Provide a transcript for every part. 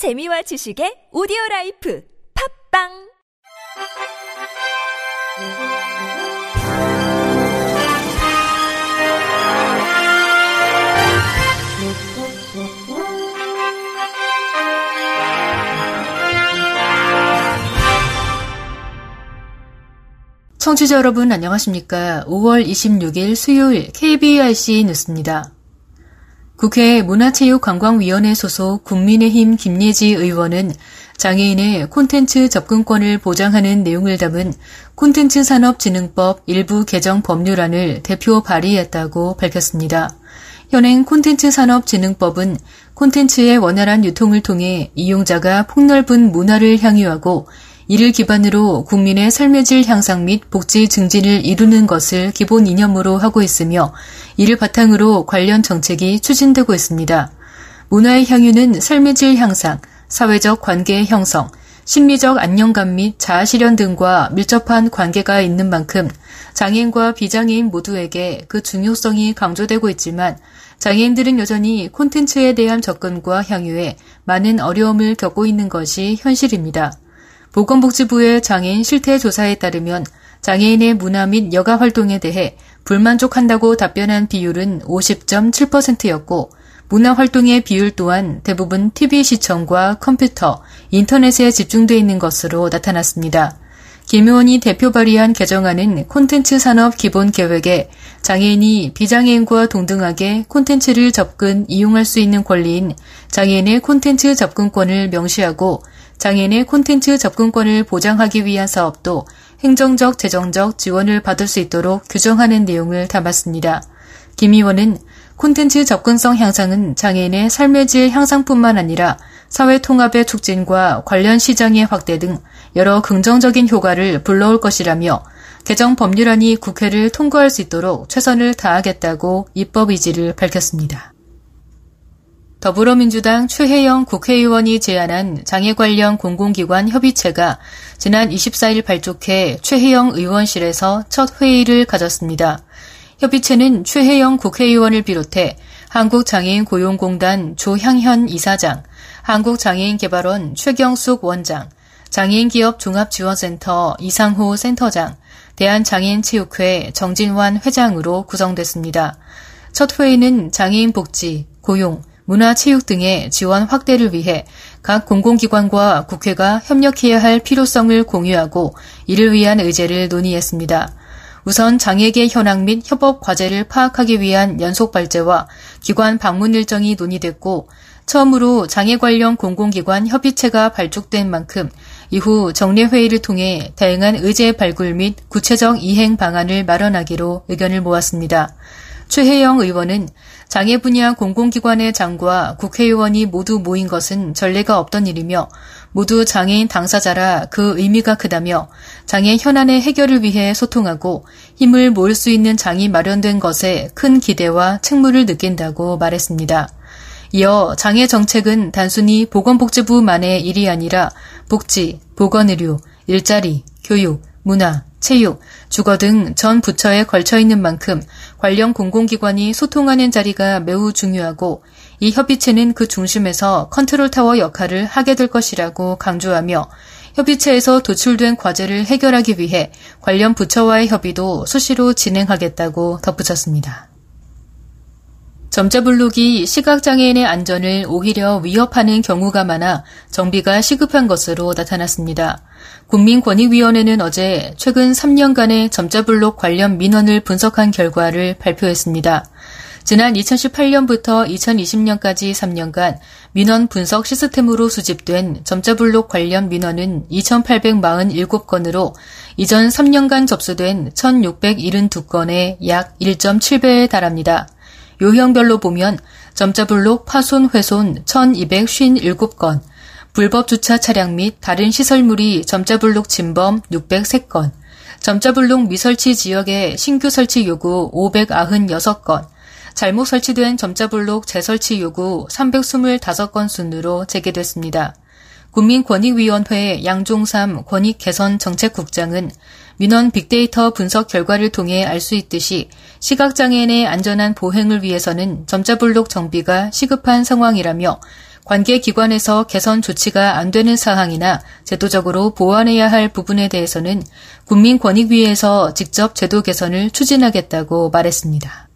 재미와 지식의 오디오 라이프 팝빵 청취자 여러분 안녕하십니까. 5월 26일 수요일 KBRC 뉴스입니다. 국회 문화체육관광위원회 소속 국민의힘 김예지 의원은 장애인의 콘텐츠 접근권을 보장하는 내용을 담은 콘텐츠 산업진흥법 일부 개정 법률안을 대표 발의했다고 밝혔습니다. 현행 콘텐츠 산업진흥법은 콘텐츠의 원활한 유통을 통해 이용자가 폭넓은 문화를 향유하고 이를 기반으로 국민의 삶의 질 향상 및 복지 증진을 이루는 것을 기본 이념으로 하고 있으며 이를 바탕으로 관련 정책이 추진되고 있습니다. 문화의 향유는 삶의 질 향상, 사회적 관계 형성, 심리적 안정감 및 자아 실현 등과 밀접한 관계가 있는 만큼 장애인과 비장애인 모두에게 그 중요성이 강조되고 있지만 장애인들은 여전히 콘텐츠에 대한 접근과 향유에 많은 어려움을 겪고 있는 것이 현실입니다. 보건복지부의 장애인 실태 조사에 따르면 장애인의 문화 및 여가 활동에 대해 불만족한다고 답변한 비율은 50.7%였고 문화 활동의 비율 또한 대부분 TV 시청과 컴퓨터, 인터넷에 집중돼 있는 것으로 나타났습니다. 김 의원이 대표 발의한 개정안은 콘텐츠 산업 기본 계획에 장애인이 비장애인과 동등하게 콘텐츠를 접근, 이용할 수 있는 권리인 장애인의 콘텐츠 접근권을 명시하고 장애인의 콘텐츠 접근권을 보장하기 위한 사업도 행정적, 재정적 지원을 받을 수 있도록 규정하는 내용을 담았습니다. 김 의원은 콘텐츠 접근성 향상은 장애인의 삶의 질 향상뿐만 아니라 사회 통합의 촉진과 관련 시장의 확대 등 여러 긍정적인 효과를 불러올 것이라며 개정 법률안이 국회를 통과할 수 있도록 최선을 다하겠다고 입법 의지를 밝혔습니다. 더불어민주당 최혜영 국회의원이 제안한 장애 관련 공공기관 협의체가 지난 24일 발족해 최혜영 의원실에서 첫 회의를 가졌습니다. 협의체는 최혜영 국회의원을 비롯해 한국장애인 고용공단 조향현 이사장, 한국장애인개발원 최경숙 원장, 장애인기업 종합지원센터 이상호 센터장, 대한장애인체육회 정진환 회장으로 구성됐습니다. 첫 회의는 장애인 복지, 고용, 문화, 체육 등의 지원 확대를 위해 각 공공기관과 국회가 협력해야 할 필요성을 공유하고 이를 위한 의제를 논의했습니다. 우선 장애계 현황 및 협업 과제를 파악하기 위한 연속 발제와 기관 방문 일정이 논의됐고 처음으로 장애 관련 공공기관 협의체가 발족된 만큼 이후 정례회의를 통해 다양한 의제 발굴 및 구체적 이행 방안을 마련하기로 의견을 모았습니다. 최혜영 의원은 장애 분야 공공기관의 장과 국회의원이 모두 모인 것은 전례가 없던 일이며 모두 장애인 당사자라 그 의미가 크다며 장애 현안의 해결을 위해 소통하고 힘을 모을 수 있는 장이 마련된 것에 큰 기대와 책무를 느낀다고 말했습니다. 이어 장애 정책은 단순히 보건복지부만의 일이 아니라 복지, 보건의료, 일자리, 교육, 문화, 체육, 주거 등 전 부처에 걸쳐 있는 만큼 관련 공공기관이 소통하는 자리가 매우 중요하고 이 협의체는 그 중심에서 컨트롤 타워 역할을 하게 될 것이라고 강조하며 협의체에서 도출된 과제를 해결하기 위해 관련 부처와의 협의도 수시로 진행하겠다고 덧붙였습니다. 점자블록이 시각장애인의 안전을 오히려 위협하는 경우가 많아 정비가 시급한 것으로 나타났습니다. 국민권익위원회는 어제 최근 3년간의 점자블록 관련 민원을 분석한 결과를 발표했습니다. 지난 2018년부터 2020년까지 3년간 민원 분석 시스템으로 수집된 점자블록 관련 민원은 2,847건으로 이전 3년간 접수된 1,672건의 약 1.7배에 달합니다. 요형별로 보면 점자블록 파손 훼손 1257건, 불법 주차 차량 및 다른 시설물이 점자블록 침범 603건, 점자블록 미설치 지역의 신규 설치 요구 596건, 잘못 설치된 점자블록 재설치 요구 325건 순으로 제기됐습니다. 국민권익위원회 양종삼 권익개선정책국장은 민원 빅데이터 분석 결과를 통해 알 수 있듯이 시각장애인의 안전한 보행을 위해서는 점자블록 정비가 시급한 상황이라며 관계 기관에서 개선 조치가 안 되는 사항이나 제도적으로 보완해야 할 부분에 대해서는 국민권익위에서 직접 제도 개선을 추진하겠다고 말했습니다.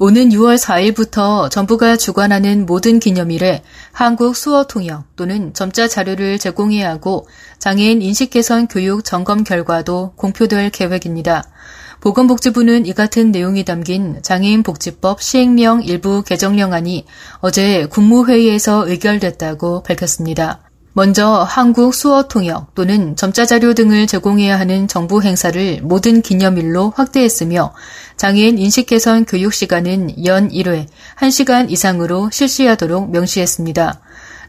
오는 6월 4일부터 정부가 주관하는 모든 기념일에 한국 수어 통역 또는 점자 자료를 제공해야 하고 장애인 인식 개선 교육 점검 결과도 공표될 계획입니다. 보건복지부는 이 같은 내용이 담긴 장애인 복지법 시행령 일부 개정령안이 어제 국무회의에서 의결됐다고 밝혔습니다. 먼저 한국 수어 통역 또는 점자 자료 등을 제공해야 하는 정부 행사를 모든 기념일로 확대했으며 장애인 인식 개선 교육 시간은 연 1회 1시간 이상으로 실시하도록 명시했습니다.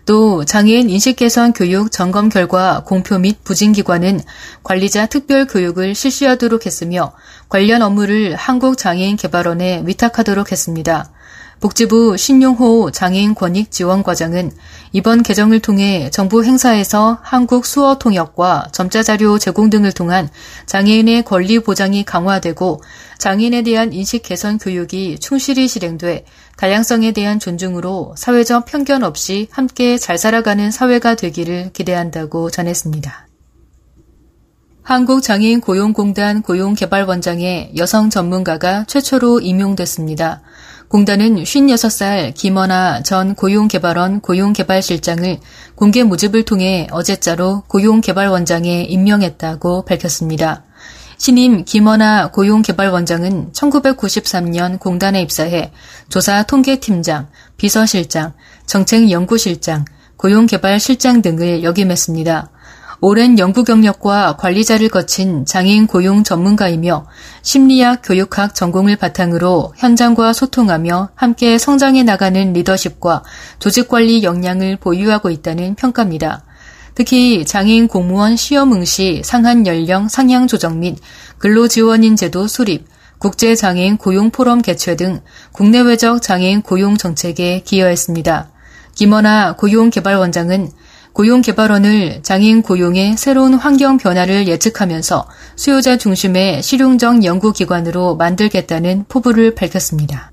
또 장애인 인식 개선 교육 점검 결과 공표 및 부진 기관은 관리자 특별 교육을 실시하도록 했으며 관련 업무를 한국장애인개발원에 위탁하도록 했습니다. 복지부 신용호 장애인 권익 지원 과장은 이번 개정을 통해 정부 행사에서 한국 수어 통역과 점자 자료 제공 등을 통한 장애인의 권리 보장이 강화되고 장애인에 대한 인식 개선 교육이 충실히 실행돼 다양성에 대한 존중으로 사회적 편견 없이 함께 잘 살아가는 사회가 되기를 기대한다고 전했습니다. 한국장애인 고용공단 고용개발원장에 여성 전문가가 최초로 임용됐습니다. 공단은 56살 김원아 전 고용개발원 고용개발실장을 공개 모집을 통해 어제자로 고용개발원장에 임명했다고 밝혔습니다. 신임 김원아 고용개발원장은 1993년 공단에 입사해 조사 통계팀장, 비서실장, 정책연구실장, 고용개발실장 등을 역임했습니다. 오랜 연구 경력과 관리자를 거친 장애인 고용 전문가이며 심리학 교육학 전공을 바탕으로 현장과 소통하며 함께 성장해 나가는 리더십과 조직 관리 역량을 보유하고 있다는 평가입니다. 특히 장애인 공무원 시험 응시 상한 연령 상향 조정 및 근로지원인 제도 수립, 국제장애인 고용 포럼 개최 등 국내외적 장애인 고용 정책에 기여했습니다. 김원아 고용개발원장은 고용개발원을 장애인 고용의 새로운 환경 변화를 예측하면서 수요자 중심의 실용적 연구기관으로 만들겠다는 포부를 밝혔습니다.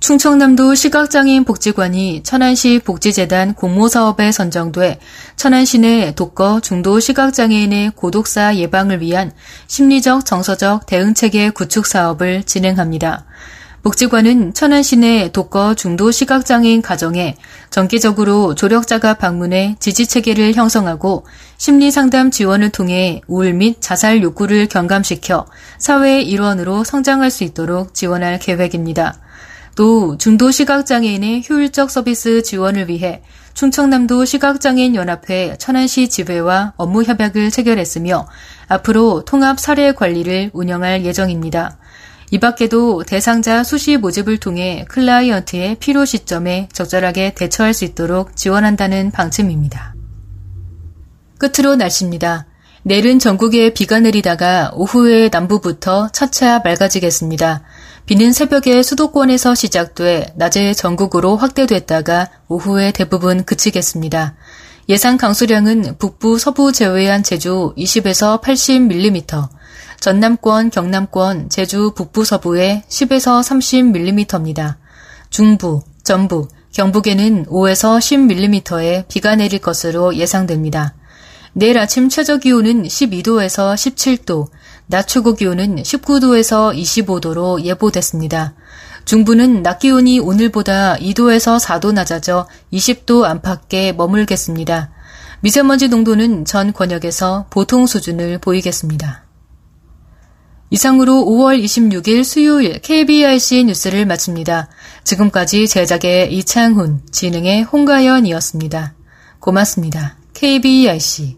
충청남도 시각장애인 복지관이 천안시 복지재단 공모사업에 선정돼 천안시 내 독거 중도 시각장애인의 고독사 예방을 위한 심리적 정서적 대응체계 구축 사업을 진행합니다. 복지관은 천안 시 내 독거 중도 시각장애인 가정에 정기적으로 조력자가 방문해 지지체계를 형성하고 심리상담 지원을 통해 우울 및 자살 욕구를 경감시켜 사회의 일원으로 성장할 수 있도록 지원할 계획입니다. 또 중도 시각장애인의 효율적 서비스 지원을 위해 충청남도 시각장애인 연합회 천안시 지회와 업무 협약을 체결했으며 앞으로 통합 사례 관리를 운영할 예정입니다. 이 밖에도 대상자 수시 모집을 통해 클라이언트의 필요 시점에 적절하게 대처할 수 있도록 지원한다는 방침입니다. 끝으로 날씨입니다. 내일은 전국에 비가 내리다가 오후에 남부부터 차차 맑아지겠습니다. 비는 새벽에 수도권에서 시작돼 낮에 전국으로 확대됐다가 오후에 대부분 그치겠습니다. 예상 강수량은 북부, 서부 제외한 제주 20에서 80mm, 전남권, 경남권, 제주 북부 서부에 10에서 30mm입니다. 중부, 전북, 경북에는 5에서 10mm의 비가 내릴 것으로 예상됩니다. 내일 아침 최저 기온은 12도에서 17도, 낮 최고 기온은 19도에서 25도로 예보됐습니다. 중부는 낮 기온이 오늘보다 2도에서 4도 낮아져 20도 안팎에 머물겠습니다. 미세먼지 농도는 전 권역에서 보통 수준을 보이겠습니다. 이상으로 5월 26일 수요일 KBRC 뉴스를 마칩니다. 지금까지 제작의 이창훈, 진행의 홍가연이었습니다. 고맙습니다. KBRC